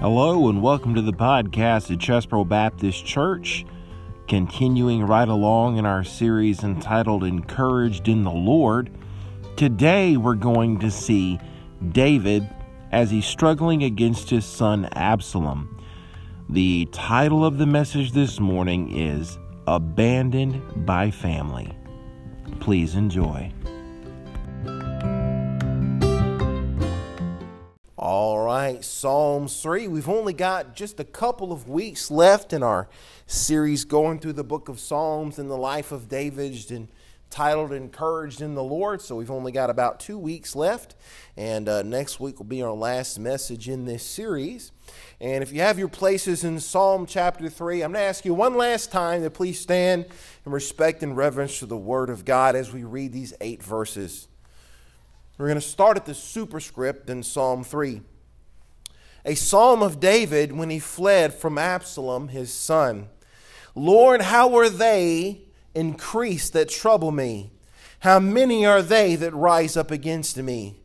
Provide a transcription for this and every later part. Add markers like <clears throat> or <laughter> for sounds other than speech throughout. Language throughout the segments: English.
Hello and welcome to the podcast at Chesbro Baptist Church. Continuing right along in our series entitled Encouraged in the Lord. Today we're going to see David as he's struggling against his son Absalom. The title of the message this morning is Abandoned by Family. Please enjoy. Psalms 3. We've only got just a couple of weeks left in our series going through the book of Psalms and the life of David and titled Encouraged in the Lord. So we've only got about two weeks left, and uh, next week will be our last message in this series. And if you have your places in Psalm chapter 3, I'm going to ask you one last time to please stand in respect and reverence to the Word of God as we read these eight verses. We're going to start at the superscript in Psalm 3. A psalm of David when he fled from Absalom, his son. Lord, how are they increased that trouble me? How many are they that rise up against me?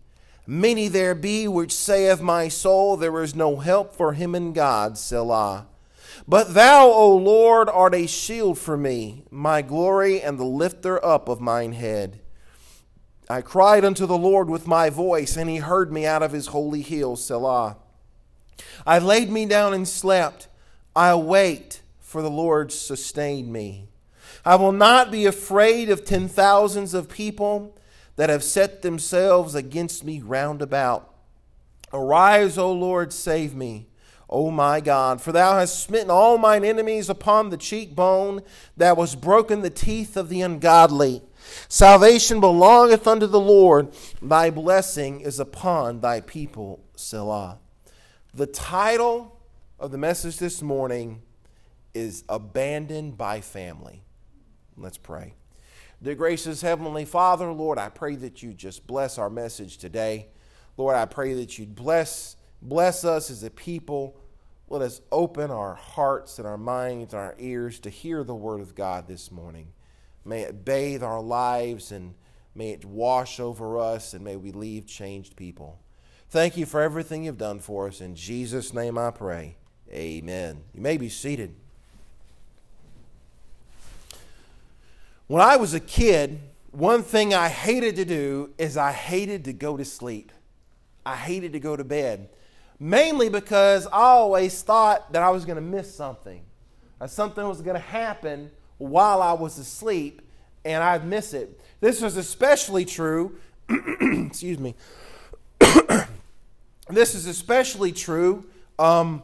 Many there be which say of my soul, There is no help for him in God, Selah. But thou, O Lord, art a shield for me, my glory and the lifter up of mine head. I cried unto the Lord with my voice, and he heard me out of his holy hill, Selah. I laid me down and slept. I awaked, for the Lord sustained me. I will not be afraid of ten thousands of people that have set themselves against me round about. Arise, O Lord, save me. O my God, for thou hast smitten all mine enemies upon the cheekbone, thou hast broken the teeth of the ungodly. Salvation belongeth unto the Lord, thy blessing is upon thy people, Selah. The title of the message this morning is Abandoned by Family. Let's pray. Dear gracious Heavenly Father, Lord, I pray that you just bless our message today. Lord, I pray that you'd bless, bless us as a people. Let us open our hearts and our minds and our ears to hear the Word of God this morning. May it bathe our lives and may it wash over us and may we leave changed people. Thank you for everything you've done for us. In Jesus' name I pray. Amen. You may be seated. When I was a kid, one thing I hated to do is I hated to go to sleep. I hated to go to bed. Mainly because I always thought that I was going to miss something. That something was going to happen while I was asleep and I'd miss it. This was especially true, <clears throat> excuse me. This is especially true um,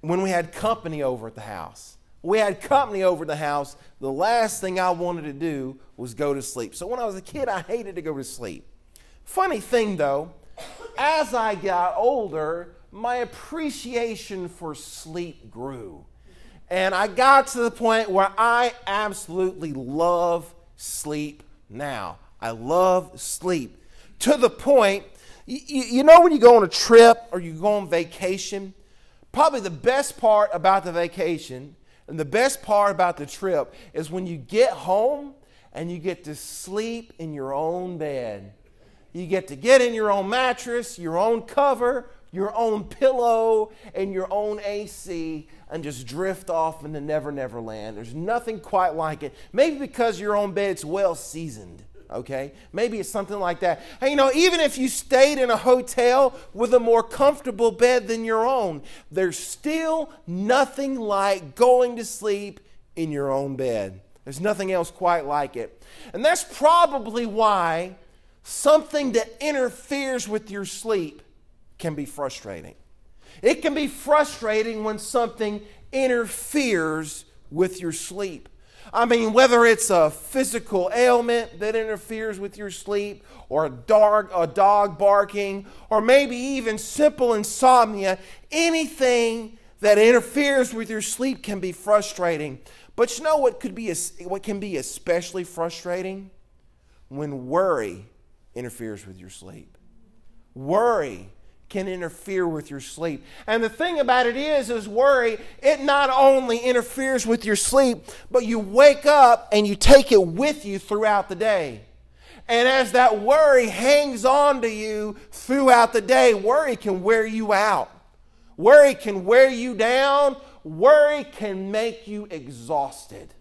when we had company over at the house. We had company over at the house. The last thing I wanted to do was go to sleep. So when I was a kid, I hated to go to sleep. Funny thing though, as I got older, my appreciation for sleep grew. And I got to the point where I absolutely love sleep now. I love sleep to the point, you, you know, when you go on a trip or you go on vacation, probably the best part about the vacation and the best part about the trip is when you get home and you get to sleep in your own bed. You get to get in your own mattress, your own cover, your own pillow, and your own AC and just drift off into Never Never Land. There's nothing quite like it. Maybe because your own bed's well seasoned. Okay? Maybe it's something like that. Hey, you know, even if you stayed in a hotel with a more comfortable bed than your own, there's still nothing like going to sleep in your own bed. There's nothing else quite like it. And that's probably why something that interferes with your sleep can be frustrating. It can be frustrating when something interferes with your sleep. I mean, whether it's a physical ailment that interferes with your sleep, or a dog, a dog barking, or maybe even simple insomnia, anything that interferes with your sleep can be frustrating. But you know what could be what can be especially frustrating? When worry interferes with your sleep. Worry can interfere with your sleep. And the thing about it is, is worry, it not only interferes with your sleep, but you wake up and you take it with you throughout the day. And as that worry hangs on to you throughout the day, worry can wear you out. Worry can wear you down. Worry can make you exhausted.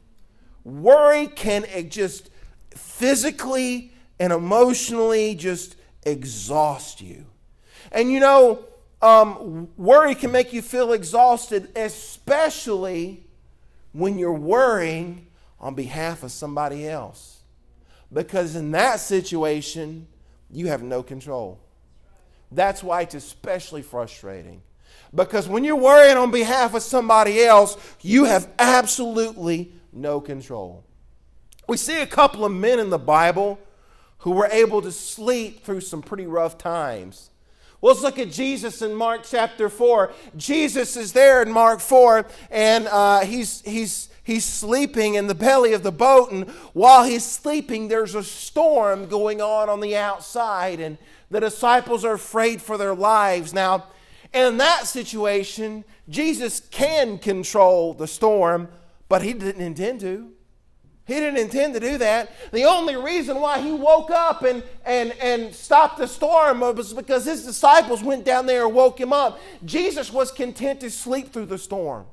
Worry can just physically and emotionally just exhaust you. And you know, um, worry can make you feel exhausted, especially when you're worrying on behalf of somebody else. Because in that situation, you have no control. That's why it's especially frustrating. Because when you're worrying on behalf of somebody else, you have absolutely no control. We see a couple of men in the Bible who were able to sleep through some pretty rough times. Let's look at Jesus in Mark chapter 4. Jesus is there in Mark 4, and uh, he's, he's, he's sleeping in the belly of the boat. And while he's sleeping, there's a storm going on on the outside, and the disciples are afraid for their lives. Now, in that situation, Jesus can control the storm, but he didn't intend to. He didn't intend to do that. The only reason why he woke up and, and, and stopped the storm was because his disciples went down there and woke him up. Jesus was content to sleep through the storm.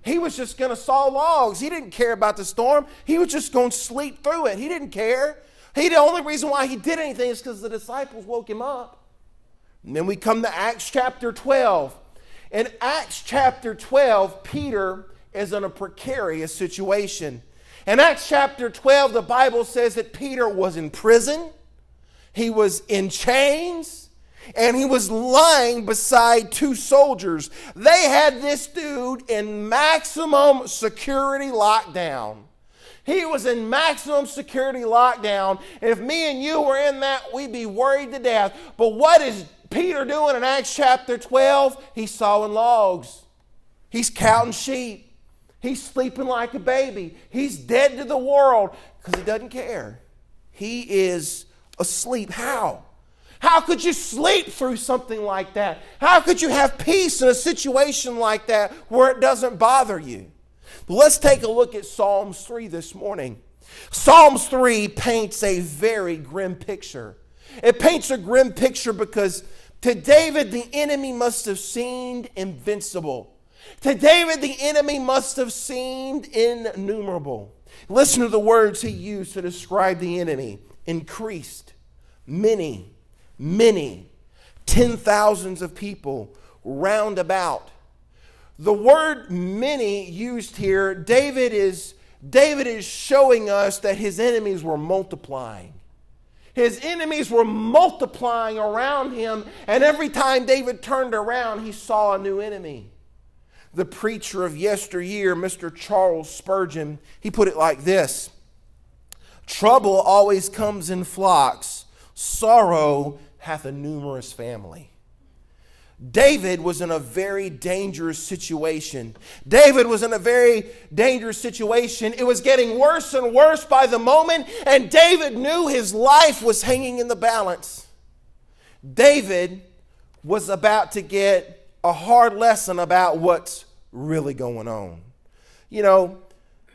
He was just going to saw logs. He didn't care about the storm. He was just going to sleep through it. He didn't care. He, the only reason why he did anything is because the disciples woke him up. And then we come to Acts chapter 12. In Acts chapter 12, Peter is in a precarious situation. In Acts chapter 12, the Bible says that Peter was in prison, he was in chains, and he was lying beside two soldiers. They had this dude in maximum security lockdown. He was in maximum security lockdown. And if me and you were in that, we'd be worried to death. But what is Peter doing in Acts chapter 12? He's sawing logs, he's counting sheep. He's sleeping like a baby. He's dead to the world because he doesn't care. He is asleep. How? How could you sleep through something like that? How could you have peace in a situation like that where it doesn't bother you? But let's take a look at Psalms 3 this morning. Psalms 3 paints a very grim picture. It paints a grim picture because to David, the enemy must have seemed invincible. To David, the enemy must have seemed innumerable. Listen to the words he used to describe the enemy increased, many, many, ten thousands of people round about. The word many used here, David is, David is showing us that his enemies were multiplying. His enemies were multiplying around him, and every time David turned around, he saw a new enemy the preacher of yesteryear, Mr. Charles Spurgeon, he put it like this Trouble always comes in flocks, sorrow hath a numerous family. David was in a very dangerous situation. David was in a very dangerous situation. It was getting worse and worse by the moment, and David knew his life was hanging in the balance. David was about to get a hard lesson about what's really going on. You know,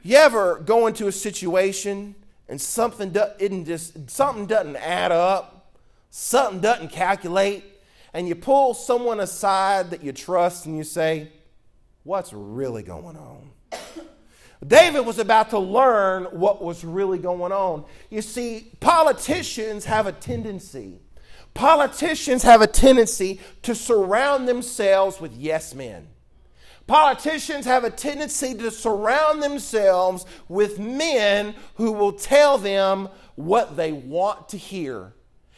you ever go into a situation and something doesn't just something doesn't add up, something doesn't calculate, and you pull someone aside that you trust and you say, "What's really going on?" <coughs> David was about to learn what was really going on. You see, politicians have a tendency Politicians have a tendency to surround themselves with yes men. Politicians have a tendency to surround themselves with men who will tell them what they want to hear.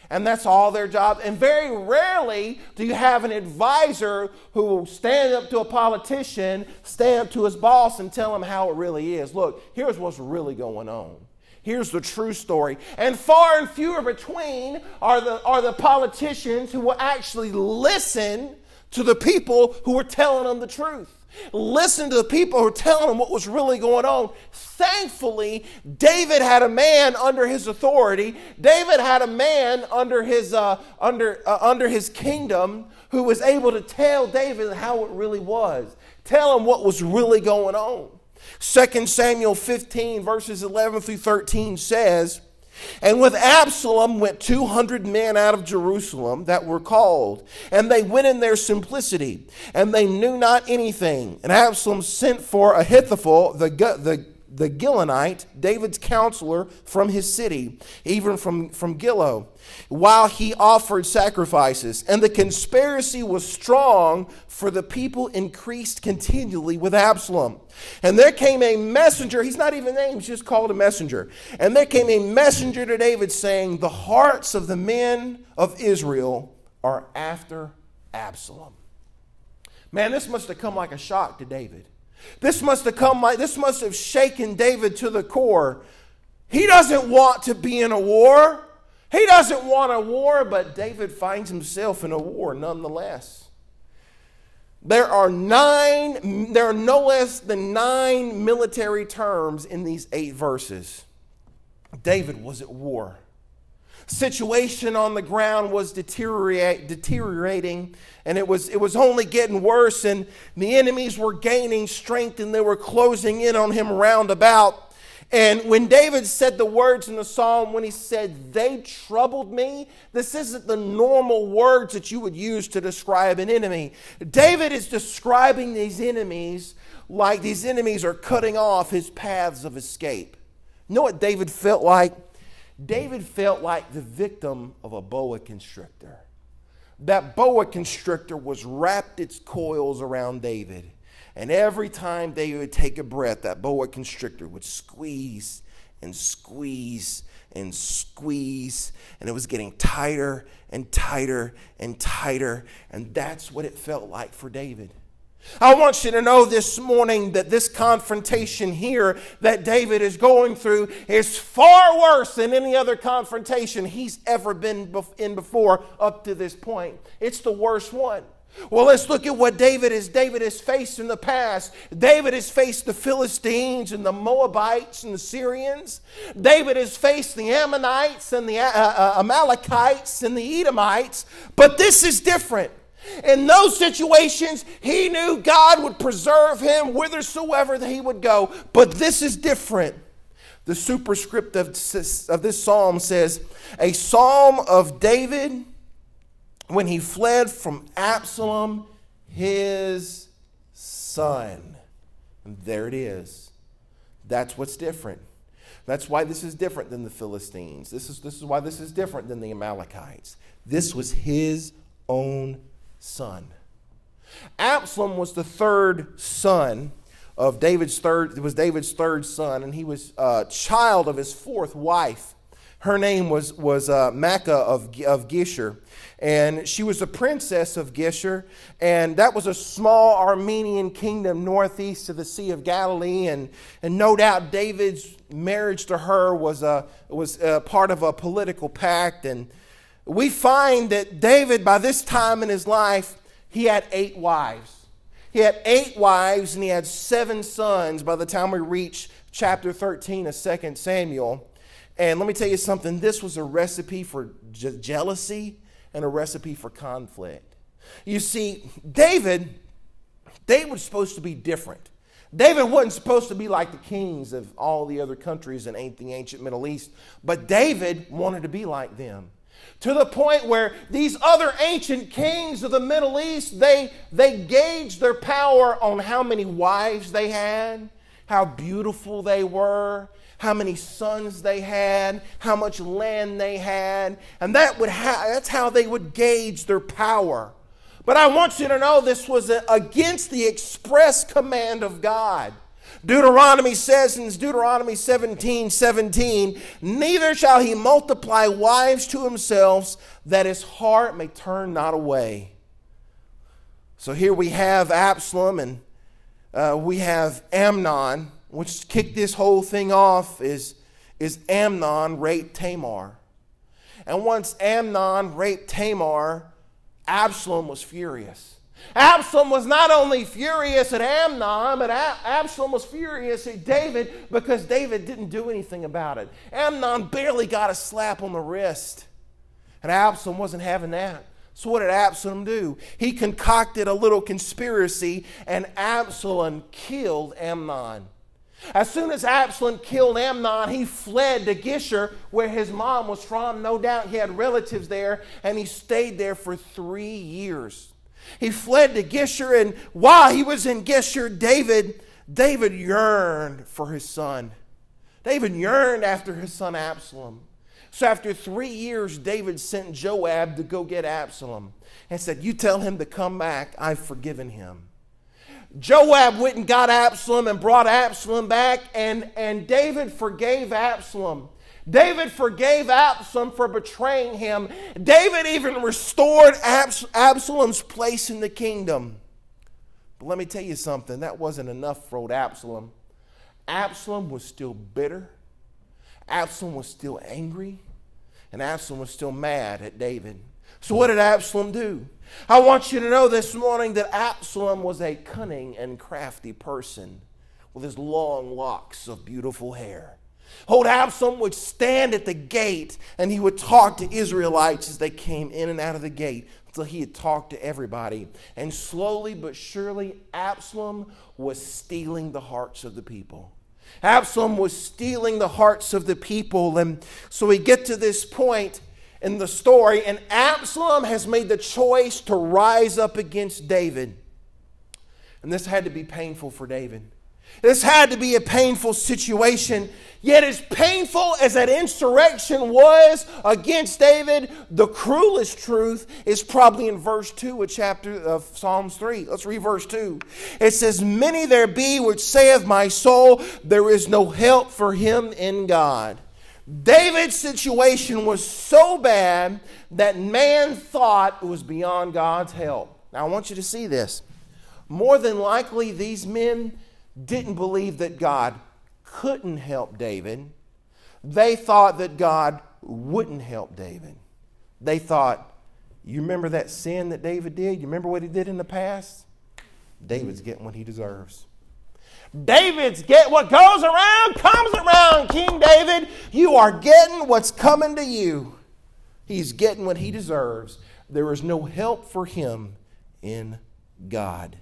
And that's all their job. And very rarely do you have an advisor who will stand up to a politician, stand up to his boss, and tell him how it really is. Look, here's what's really going on. Here's the true story. And far and fewer between are the, are the politicians who will actually listen to the people who were telling them the truth. Listen to the people who are telling them what was really going on. Thankfully, David had a man under his authority. David had a man under his, uh, under, uh, under his kingdom who was able to tell David how it really was, tell him what was really going on. 2 Samuel 15, verses 11 through 13 says, And with Absalom went 200 men out of Jerusalem that were called, and they went in their simplicity, and they knew not anything. And Absalom sent for Ahithophel, the, the, the Gilonite, David's counselor from his city, even from, from Gilo while he offered sacrifices. And the conspiracy was strong, for the people increased continually with Absalom. And there came a messenger, he's not even named, he's just called a messenger. And there came a messenger to David saying, The hearts of the men of Israel are after Absalom. Man, this must have come like a shock to David. This must have come like, this must have shaken David to the core. He doesn't want to be in a war. He doesn't want a war, but David finds himself in a war nonetheless. There are nine, there are no less than nine military terms in these eight verses. David was at war. Situation on the ground was deteriorating, and it was, it was only getting worse, and the enemies were gaining strength and they were closing in on him round about. And when David said the words in the psalm, when he said, They troubled me, this isn't the normal words that you would use to describe an enemy. David is describing these enemies like these enemies are cutting off his paths of escape. You know what David felt like? David felt like the victim of a boa constrictor. That boa constrictor was wrapped its coils around David. And every time they would take a breath, that boa constrictor would squeeze and squeeze and squeeze. And it was getting tighter and tighter and tighter. And that's what it felt like for David. I want you to know this morning that this confrontation here that David is going through is far worse than any other confrontation he's ever been in before up to this point. It's the worst one. Well, let's look at what David is. David has faced in the past. David has faced the Philistines and the Moabites and the Syrians. David has faced the Ammonites and the uh, uh, Amalekites and the Edomites. But this is different. In those situations, he knew God would preserve him whithersoever he would go. But this is different. The superscript of, of this psalm says, A psalm of David when he fled from Absalom, his son. And there it is. That's what's different. That's why this is different than the Philistines. This is, this is why this is different than the Amalekites. This was his own son. Absalom was the third son of David's third, was David's third son, and he was a child of his fourth wife. Her name was, was uh, Maacah of, of Geshur and she was a princess of Geshur, and that was a small Armenian kingdom northeast of the Sea of Galilee, and, and no doubt David's marriage to her was, a, was a part of a political pact, and we find that David, by this time in his life, he had eight wives. He had eight wives, and he had seven sons by the time we reach chapter 13 of 2 Samuel. And let me tell you something this was a recipe for je- jealousy and a recipe for conflict. You see, David, David was supposed to be different. David wasn't supposed to be like the kings of all the other countries in the ancient Middle East, but David wanted to be like them. To the point where these other ancient kings of the Middle East, they, they gauged their power on how many wives they had, how beautiful they were, how many sons they had, how much land they had, and that would ha- that's how they would gauge their power. But I want you to know this was against the express command of God. Deuteronomy says in Deuteronomy 17 17, neither shall he multiply wives to himself, that his heart may turn not away. So here we have Absalom and uh, we have Amnon which kicked this whole thing off is, is Amnon raped Tamar. And once Amnon raped Tamar, Absalom was furious. Absalom was not only furious at Amnon, but Absalom was furious at David because David didn't do anything about it. Amnon barely got a slap on the wrist, and Absalom wasn't having that. So, what did Absalom do? He concocted a little conspiracy, and Absalom killed Amnon. As soon as Absalom killed Amnon, he fled to Geshur, where his mom was from. No doubt he had relatives there, and he stayed there for three years. He fled to Geshur, and while he was in Geshur, David, David yearned for his son. David yearned after his son Absalom. So after three years, David sent Joab to go get Absalom and said, You tell him to come back. I've forgiven him. Joab went and got Absalom and brought Absalom back, and, and David forgave Absalom. David forgave Absalom for betraying him. David even restored Abs- Absalom's place in the kingdom. But let me tell you something that wasn't enough for old Absalom. Absalom was still bitter, Absalom was still angry, and Absalom was still mad at David. So, what did Absalom do? I want you to know this morning that Absalom was a cunning and crafty person with his long locks of beautiful hair. Old Absalom would stand at the gate and he would talk to Israelites as they came in and out of the gate until he had talked to everybody. And slowly but surely, Absalom was stealing the hearts of the people. Absalom was stealing the hearts of the people. And so we get to this point in the story, and Absalom has made the choice to rise up against David. And this had to be painful for David. This had to be a painful situation. Yet, as painful as that insurrection was against David, the cruelest truth is probably in verse 2 of chapter of Psalms 3. Let's read verse 2. It says, Many there be which say of my soul, there is no help for him in God. David's situation was so bad that man thought it was beyond God's help. Now, I want you to see this. More than likely, these men didn't believe that God couldn't help David. They thought that God wouldn't help David. They thought, you remember that sin that David did? You remember what he did in the past? David's getting what he deserves. David's get what goes around comes around, King David. You are getting what's coming to you. He's getting what he deserves. There is no help for him in God.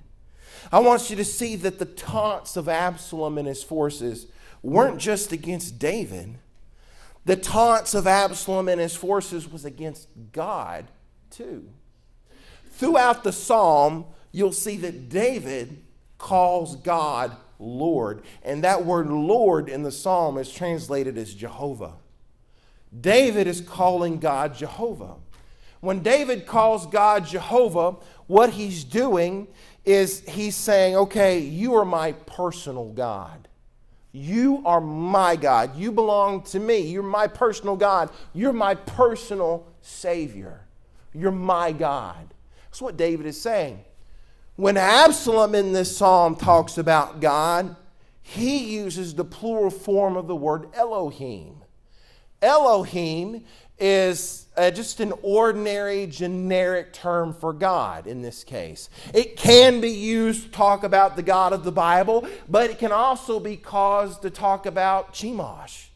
I want you to see that the taunts of Absalom and his forces weren't just against David. The taunts of Absalom and his forces was against God too. Throughout the psalm, you'll see that David calls God Lord. And that word Lord in the psalm is translated as Jehovah. David is calling God Jehovah. When David calls God Jehovah, what he's doing is he's saying, okay, you are my personal God. You are my God. You belong to me. You're my personal God. You're my personal Savior. You're my God. That's what David is saying. When Absalom in this psalm talks about God, he uses the plural form of the word Elohim. Elohim is uh, just an ordinary generic term for God in this case. It can be used to talk about the God of the Bible, but it can also be caused to talk about Chemosh.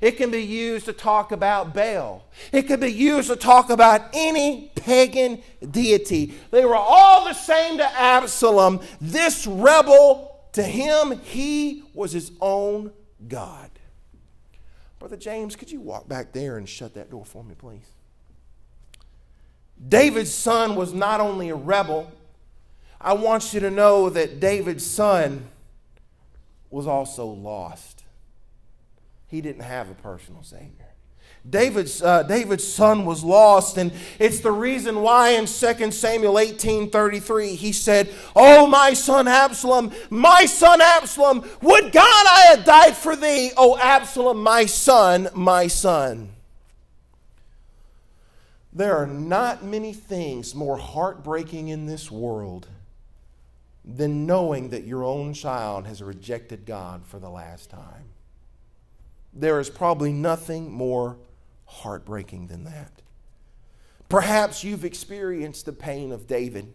It can be used to talk about Baal. It can be used to talk about any pagan deity. They were all the same to Absalom. This rebel, to him, he was his own God. Brother James, could you walk back there and shut that door for me, please? David's son was not only a rebel, I want you to know that David's son was also lost he didn't have a personal Savior. David's, uh, David's son was lost, and it's the reason why in 2 Samuel 18 33 he said, Oh, my son Absalom, my son Absalom, would God I had died for thee, O Absalom, my son, my son. There are not many things more heartbreaking in this world than knowing that your own child has rejected God for the last time there is probably nothing more heartbreaking than that. Perhaps you've experienced the pain of David.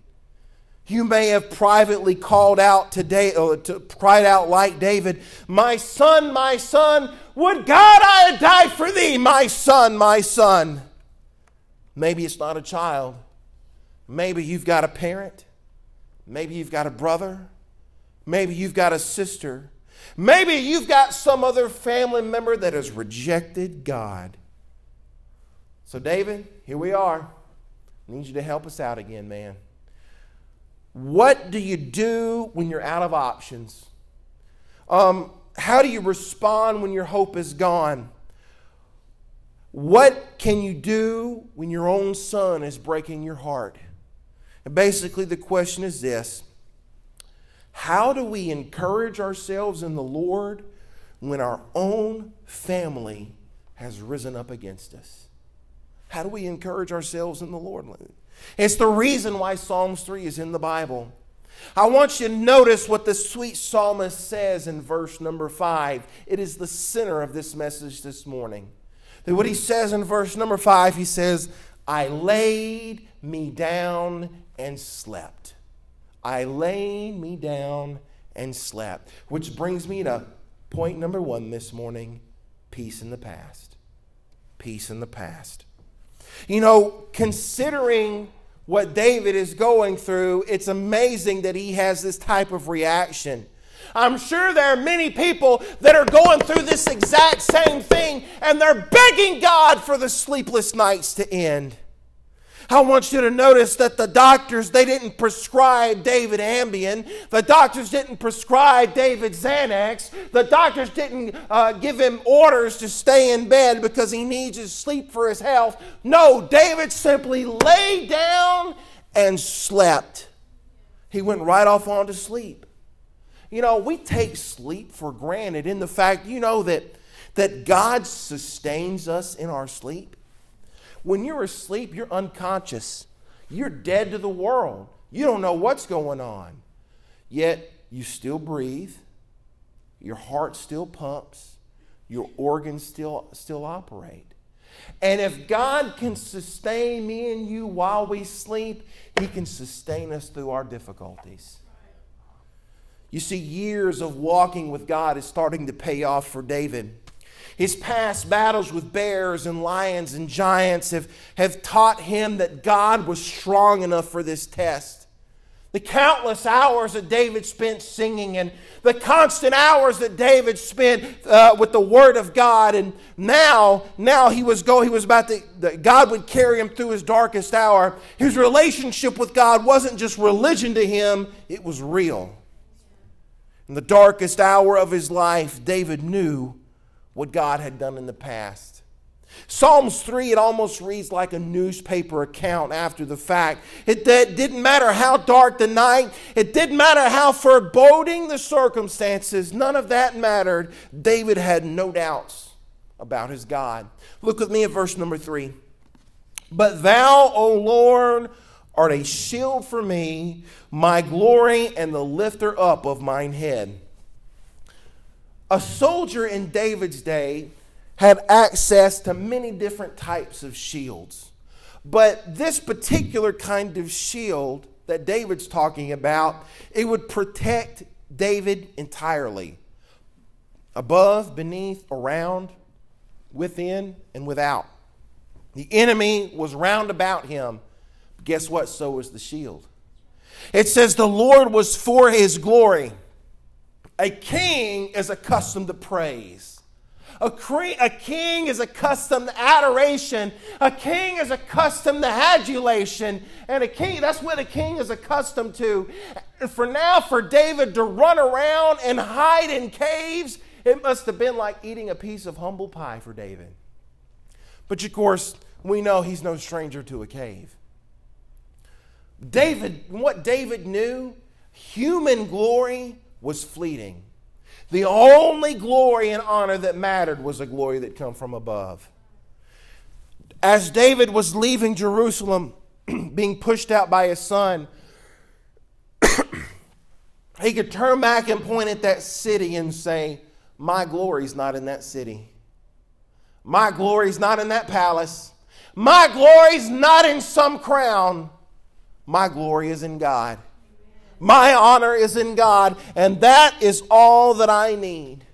You may have privately called out today, or uh, to, cried out like David, My son, my son, would God I had died for thee, my son, my son. Maybe it's not a child. Maybe you've got a parent. Maybe you've got a brother. Maybe you've got a sister. Maybe you've got some other family member that has rejected God. So, David, here we are. I need you to help us out again, man. What do you do when you're out of options? Um, how do you respond when your hope is gone? What can you do when your own son is breaking your heart? And basically, the question is this How do we encourage ourselves in the Lord when our own family has risen up against us? How do we encourage ourselves in the Lord? It's the reason why Psalms 3 is in the Bible. I want you to notice what the sweet psalmist says in verse number 5. It is the center of this message this morning. That what he says in verse number 5, he says, I laid me down and slept. I laid me down and slept. Which brings me to point number one this morning peace in the past. Peace in the past. You know, considering what David is going through, it's amazing that he has this type of reaction. I'm sure there are many people that are going through this exact same thing and they're begging God for the sleepless nights to end. I want you to notice that the doctors, they didn't prescribe David Ambien. The doctors didn't prescribe David Xanax. The doctors didn't uh, give him orders to stay in bed because he needs his sleep for his health. No, David simply lay down and slept. He went right off on to sleep. You know, we take sleep for granted in the fact, you know, that, that God sustains us in our sleep. When you're asleep, you're unconscious. You're dead to the world. You don't know what's going on. Yet you still breathe. Your heart still pumps. Your organs still, still operate. And if God can sustain me and you while we sleep, He can sustain us through our difficulties. You see, years of walking with God is starting to pay off for David. His past battles with bears and lions and giants have, have taught him that God was strong enough for this test. The countless hours that David spent singing and the constant hours that David spent uh, with the Word of God, and now, now he was go, he was about to, God would carry him through his darkest hour. His relationship with God wasn't just religion to him; it was real. In the darkest hour of his life, David knew what God had done in the past. Psalms 3, it almost reads like a newspaper account after the fact. It, it, didn't matter how dark the night, it didn't matter how foreboding the circumstances, none of that mattered. David had no doubts about his God. Look with me at verse number 3. But thou, O Lord, art a shield for me, my glory, and the lifter up of mine head. A soldier in David's day had access to many different types of shields. But this particular kind of shield that David's talking about, it would protect David entirely. Above, beneath, around, within, and without. The enemy was round about him. Guess what? So was the shield. It says the Lord was for his glory. A king is accustomed to praise. A, cre- a king is accustomed to adoration. A king is accustomed to adulation. And a king, that's what a king is accustomed to. For now, for David to run around and hide in caves, it must have been like eating a piece of humble pie for David. But of course, we know he's no stranger to a cave. David, what David knew, human glory was fleeting. The only glory and honor that mattered was a glory that come from above. As David was leaving Jerusalem, <clears throat> being pushed out by his son, <clears throat> he could turn back and point at that city and say, My glory's not in that city. My glory's not in that palace. My glory's not in some crown. My glory is in God. My honor is in God, and that is all that I need.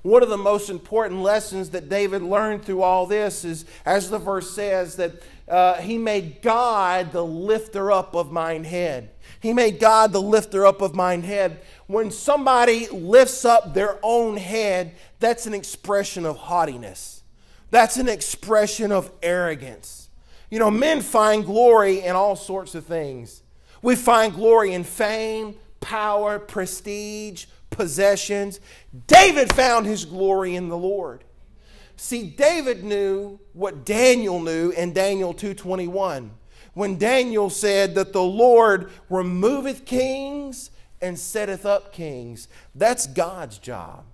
One of the most important lessons that David learned through all this is, as the verse says, that, uh, he made God the lifter up of mine head. He made God the lifter up of mine head. When somebody lifts up their own head, that's an expression of haughtiness. That's an expression of arrogance. You know, men find glory in all sorts of things. We find glory in fame, power, prestige, possessions. David found his glory in the Lord. See, David knew what Daniel knew in Daniel 2:21 when Daniel said that the Lord removeth kings and setteth up kings. That's God's job.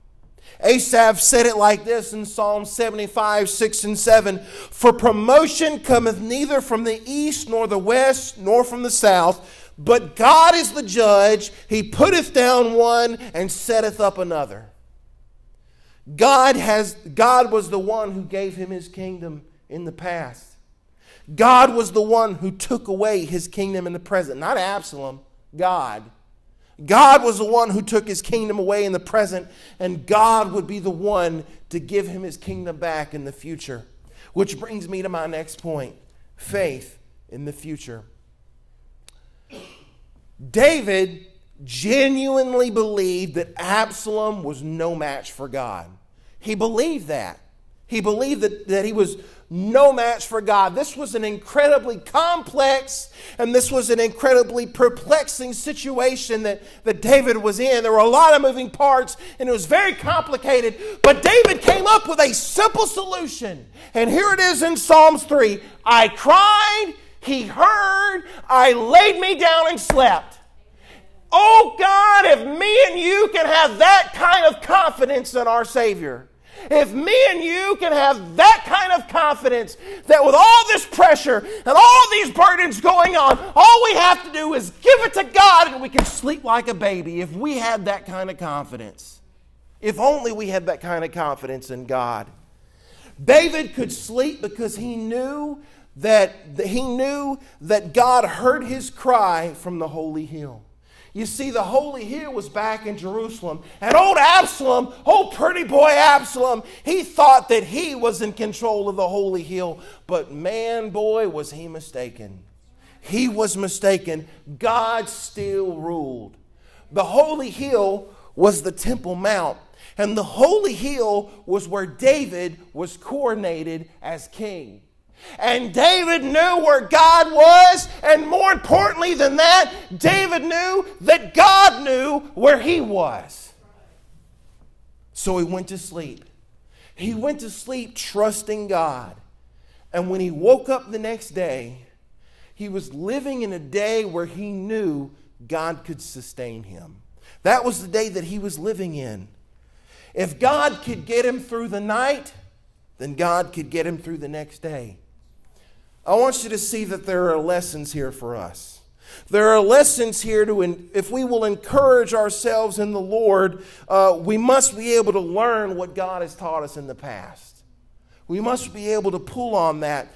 Asaph said it like this in Psalm 75, 6 and 7 For promotion cometh neither from the east, nor the west, nor from the south, but God is the judge. He putteth down one and setteth up another. God, has, God was the one who gave him his kingdom in the past. God was the one who took away his kingdom in the present, not Absalom, God. God was the one who took his kingdom away in the present, and God would be the one to give him his kingdom back in the future. Which brings me to my next point faith in the future. David genuinely believed that Absalom was no match for God. He believed that. He believed that, that he was no match for God. This was an incredibly complex and this was an incredibly perplexing situation that, that David was in. There were a lot of moving parts and it was very complicated, but David came up with a simple solution. And here it is in Psalms 3 I cried, he heard, I laid me down and slept. Oh God, if me and you can have that kind of confidence in our Savior. If me and you can have that kind of confidence that with all this pressure and all these burdens going on, all we have to do is give it to God and we can sleep like a baby. If we had that kind of confidence, if only we had that kind of confidence in God. David could sleep because he knew that he knew that God heard his cry from the holy hill. You see, the holy hill was back in Jerusalem. And old Absalom, old pretty boy Absalom, he thought that he was in control of the holy hill. But man, boy, was he mistaken. He was mistaken. God still ruled. The holy hill was the Temple Mount. And the holy hill was where David was coronated as king. And David knew where God was, and more importantly than that, David knew that God knew where he was. So he went to sleep. He went to sleep trusting God. And when he woke up the next day, he was living in a day where he knew God could sustain him. That was the day that he was living in. If God could get him through the night, then God could get him through the next day. I want you to see that there are lessons here for us. There are lessons here to, if we will encourage ourselves in the Lord, uh, we must be able to learn what God has taught us in the past. We must be able to pull on that.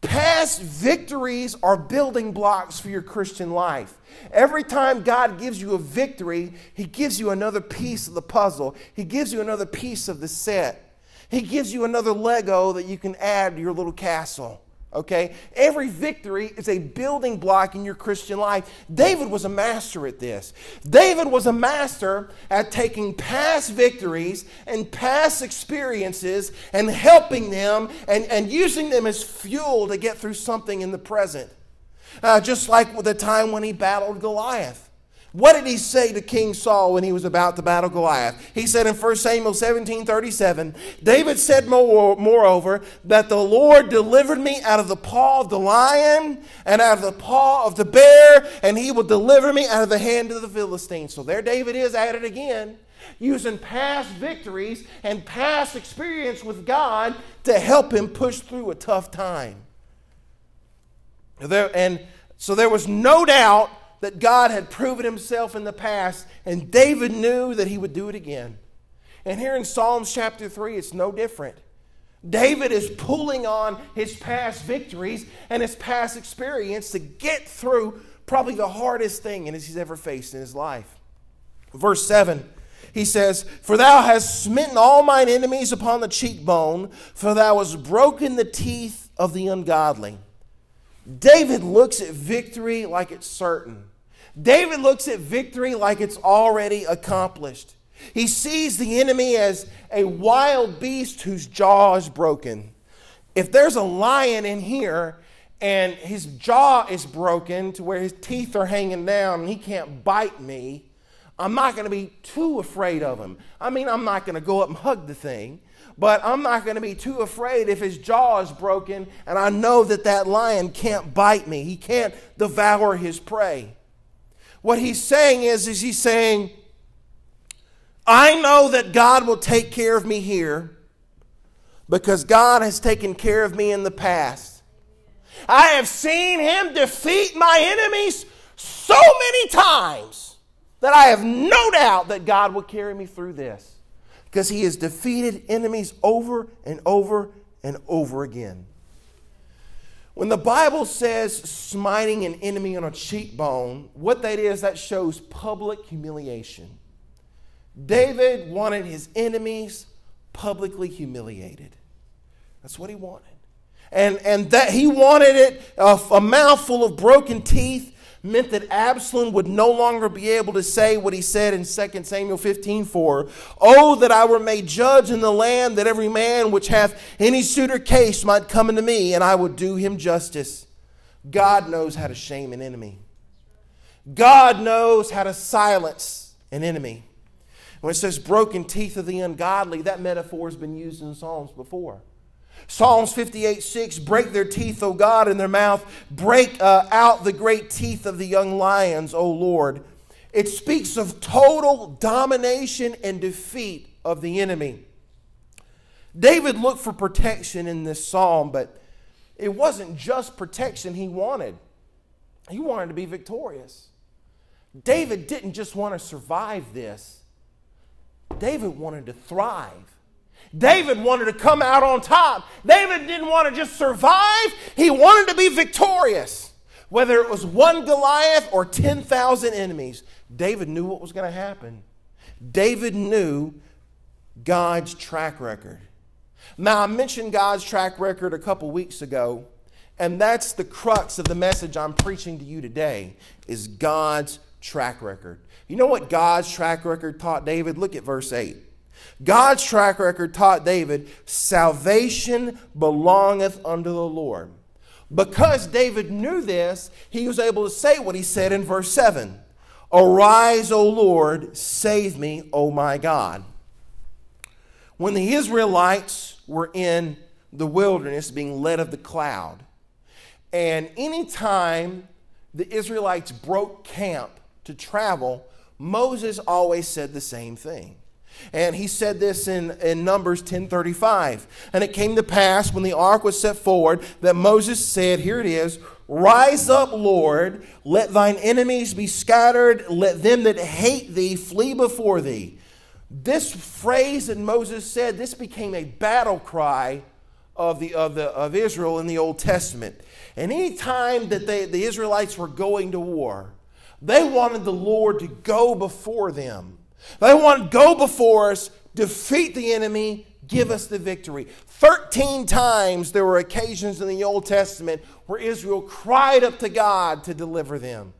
Past victories are building blocks for your Christian life. Every time God gives you a victory, He gives you another piece of the puzzle, He gives you another piece of the set. He gives you another Lego that you can add to your little castle okay? Every victory is a building block in your Christian life. David was a master at this. David was a master at taking past victories and past experiences and helping them and, and using them as fuel to get through something in the present. Uh, just like the time when he battled Goliath. What did he say to King Saul when he was about to battle Goliath? He said in 1 Samuel 17 37, David said, moreover, that the Lord delivered me out of the paw of the lion and out of the paw of the bear, and he will deliver me out of the hand of the Philistines. So there David is at it again, using past victories and past experience with God to help him push through a tough time. There, and so there was no doubt that God had proven himself in the past, and David knew that he would do it again. And here in Psalms chapter 3, it's no different. David is pulling on his past victories and his past experience to get through probably the hardest thing he's ever faced in his life. Verse 7, he says, For thou hast smitten all mine enemies upon the cheekbone, for thou hast broken the teeth of the ungodly. David looks at victory like it's certain. David looks at victory like it's already accomplished. He sees the enemy as a wild beast whose jaw is broken. If there's a lion in here and his jaw is broken to where his teeth are hanging down and he can't bite me, I'm not going to be too afraid of him. I mean, I'm not going to go up and hug the thing, but I'm not going to be too afraid if his jaw is broken and I know that that lion can't bite me. He can't devour his prey. What he's saying is, is he's saying, I know that God will take care of me here because God has taken care of me in the past. I have seen him defeat my enemies so many times that I have no doubt that God will carry me through this because he has defeated enemies over and over and over again. When the Bible says smiting an enemy on a cheekbone, what that is, that shows public humiliation. David wanted his enemies publicly humiliated. That's what he wanted. And, and that he wanted it, uh, a mouthful of broken teeth meant that Absalom would no longer be able to say what he said in 2 Samuel 15 4. Oh, that I were made judge in the land, that every man which hath any suitor case might come unto me, and I would do him justice. God knows how to shame an enemy. God knows how to silence an enemy. When it says broken teeth of the ungodly, that metaphor has been used in Psalms before. Psalms 58 6 Break their teeth, O God, in their mouth. Break uh, out the great teeth of the young lions, O Lord. It speaks of total domination and defeat of the enemy. David looked for protection in this psalm, but it wasn't just protection he wanted, he wanted to be victorious. David didn't just want to survive this, David wanted to thrive. David wanted to come out on top. David didn't want to just survive, he wanted to be victorious. Whether it was one Goliath or 10,000 enemies, David knew what was going to happen. David knew God's track record. Now, I mentioned God's track record a couple weeks ago, and that's the crux of the message I'm preaching to you today is God's track record. You know what God's track record taught David? Look at verse 8. God's track record taught David salvation belongeth unto the Lord. Because David knew this, he was able to say what he said in verse 7 Arise, O Lord, save me, O my God. When the Israelites were in the wilderness being led of the cloud, and anytime the Israelites broke camp to travel, Moses always said the same thing. And he said this in, in Numbers 10:35. And it came to pass when the ark was set forward that Moses said, Here it is, Rise up, Lord, let thine enemies be scattered, let them that hate thee flee before thee. This phrase that Moses said, this became a battle cry of, the, of, the, of Israel in the Old Testament. And any time that they, the Israelites were going to war, they wanted the Lord to go before them. They wanted go before us, defeat the enemy, give us the victory. 13 times there were occasions in the Old Testament where Israel cried up to God to deliver them.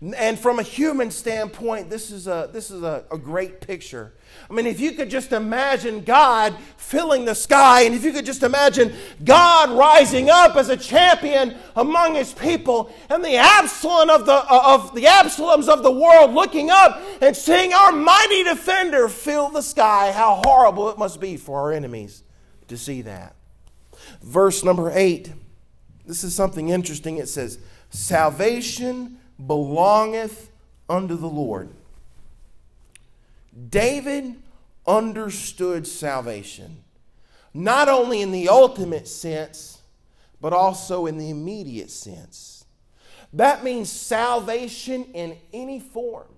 And from a human standpoint, this is a, this is a, a great picture I mean, if you could just imagine God filling the sky, and if you could just imagine God rising up as a champion among his people, and the Absalom of the, uh, of the Absaloms of the world looking up and seeing our mighty defender fill the sky, how horrible it must be for our enemies to see that. Verse number eight, this is something interesting. It says, Salvation belongeth unto the Lord. David understood salvation, not only in the ultimate sense, but also in the immediate sense. That means salvation in any form.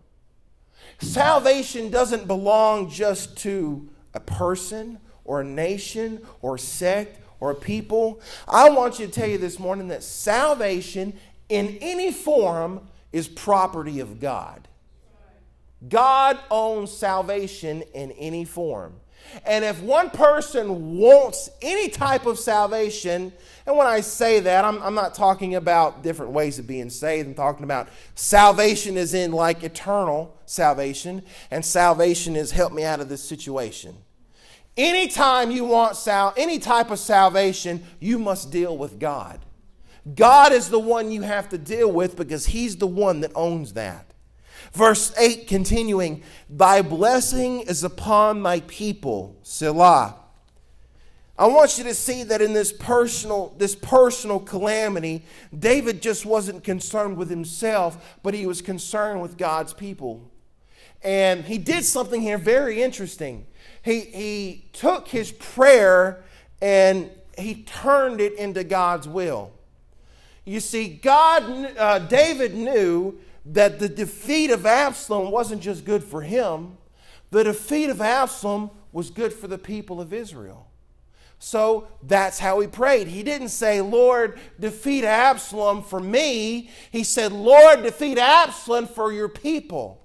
Salvation doesn't belong just to a person or a nation or a sect or a people. I want you to tell you this morning that salvation in any form is property of God. God owns salvation in any form. And if one person wants any type of salvation, and when I say that, I'm, I'm, not talking about different ways of being saved. I'm talking about salvation is in like eternal salvation, and salvation is help me out of this situation. Anytime you want sal- any type of salvation, you must deal with God. God is the one you have to deal with because He's the one that owns that. Verse 8 continuing, Thy blessing is upon thy people, Selah. I want you to see that in this personal, this personal calamity, David just wasn't concerned with himself, but he was concerned with God's people. And he did something here very interesting. He, he took his prayer and he turned it into God's will. You see, God, uh, David knew that the defeat of Absalom wasn't just good for him, the defeat of Absalom was good for the people of Israel. So that's how he prayed. He didn't say, Lord, defeat Absalom for me. He said, Lord, defeat Absalom for your people.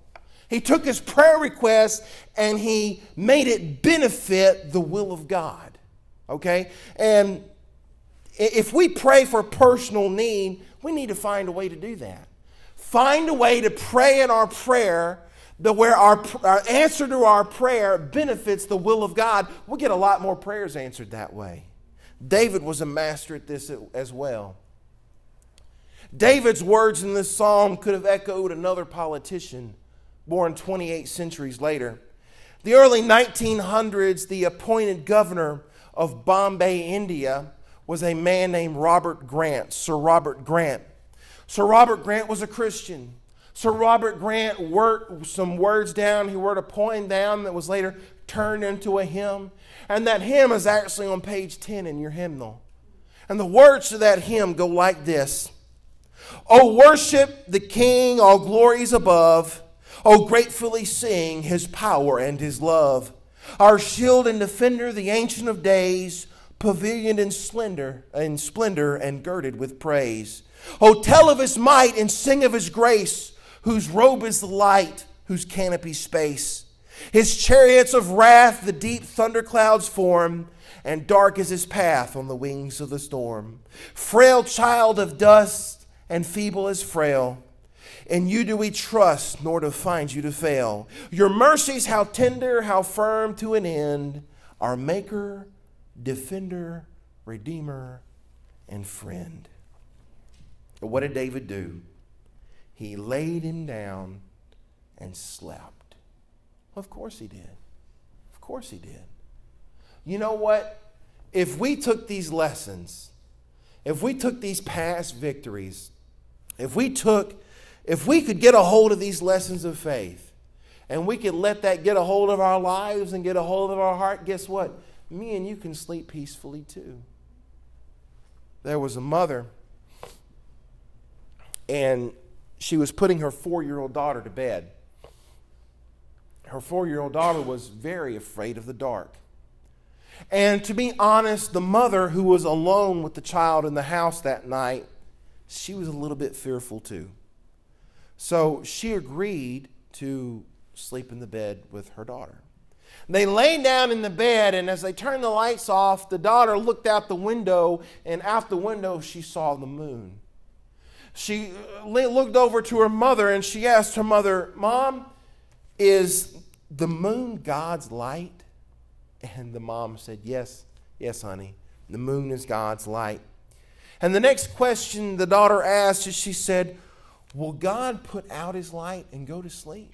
He took his prayer request and he made it benefit the will of God. Okay? And if we pray for personal need, we need to find a way to do that find a way to pray in our prayer that where our, our answer to our prayer benefits the will of God, we'll get a lot more prayers answered that way. David was a master at this as well. David's words in this psalm could have echoed another politician born 28 centuries later. The early 1900s, the appointed governor of Bombay, India, was a man named Robert Grant, Sir Robert Grant. Sir Robert Grant was a Christian. Sir Robert Grant wrote some words down. He wrote a poem down that was later turned into a hymn. And that hymn is actually on page 10 in your hymnal. And the words to that hymn go like this Oh, worship the King, all glories above. Oh, gratefully sing his power and his love. Our shield and defender, the ancient of days, pavilioned in splendor, in splendor and girded with praise. Oh, tell of his might and sing of his grace, whose robe is the light, whose canopy space. His chariots of wrath the deep thunderclouds form, and dark is his path on the wings of the storm. Frail child of dust and feeble as frail, in you do we trust, nor to find you to fail. Your mercies, how tender, how firm to an end, our Maker, Defender, Redeemer, and Friend. But what did David do? He laid him down and slept. Well, of course he did. Of course he did. You know what? If we took these lessons, if we took these past victories, if we took, if we could get a hold of these lessons of faith, and we could let that get a hold of our lives and get a hold of our heart, guess what? Me and you can sleep peacefully too. There was a mother and she was putting her four year old daughter to bed. Her four year old daughter was very afraid of the dark. And to be honest, the mother who was alone with the child in the house that night, she was a little bit fearful too. So she agreed to sleep in the bed with her daughter. They lay down in the bed, and as they turned the lights off, the daughter looked out the window, and out the window she saw the moon she uh, looked over to her mother and she asked her mother, Mom, is the moon God's light? And the mom said, Yes, yes, honey. The moon is God's light. And the next question the daughter asked is she said, Will God put out his light and go to sleep?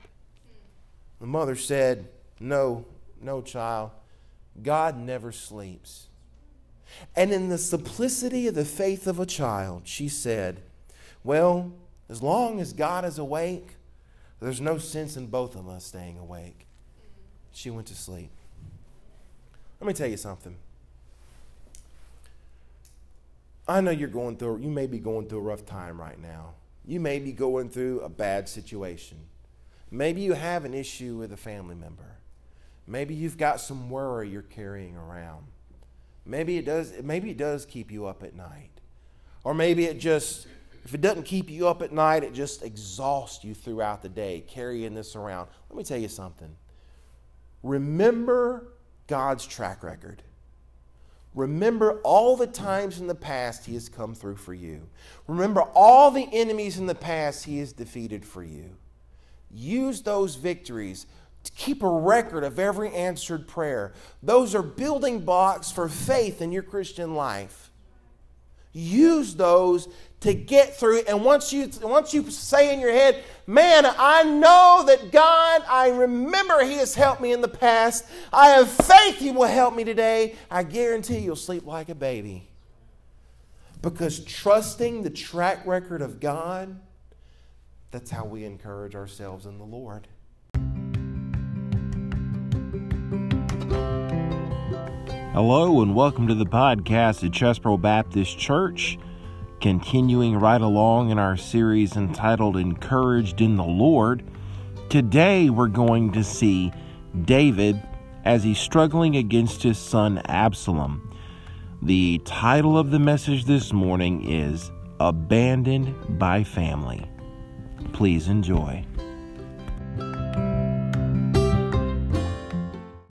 The mother said, No, no, child. God never sleeps. And in the simplicity of the faith of a child, she said, well, as long as God is awake, there's no sense in both of us staying awake. She went to sleep. Let me tell you something. I know you're going through, you may be going through a rough time right now. You may be going through a bad situation. Maybe you have an issue with a family member. Maybe you've got some worry you're carrying around. Maybe it does, maybe it does keep you up at night. Or maybe it just if it doesn't keep you up at night, it just exhausts you throughout the day, carrying this around. Let me tell you something. Remember God's track record. Remember all the times in the past He has come through for you. Remember all the enemies in the past He has defeated for you. Use those victories to keep a record of every answered prayer. Those are building blocks for faith in your Christian life. Use those to get through. And once you once you say in your head, "Man, I know that God, I remember He has helped me in the past. I have faith He will help me today." I guarantee you'll sleep like a baby. Because trusting the track record of God, that's how we encourage ourselves in the Lord. Hello, and welcome to the podcast at Chesbro Baptist Church. Continuing right along in our series entitled Encouraged in the Lord, today we're going to see David as he's struggling against his son Absalom. The title of the message this morning is Abandoned by Family. Please enjoy.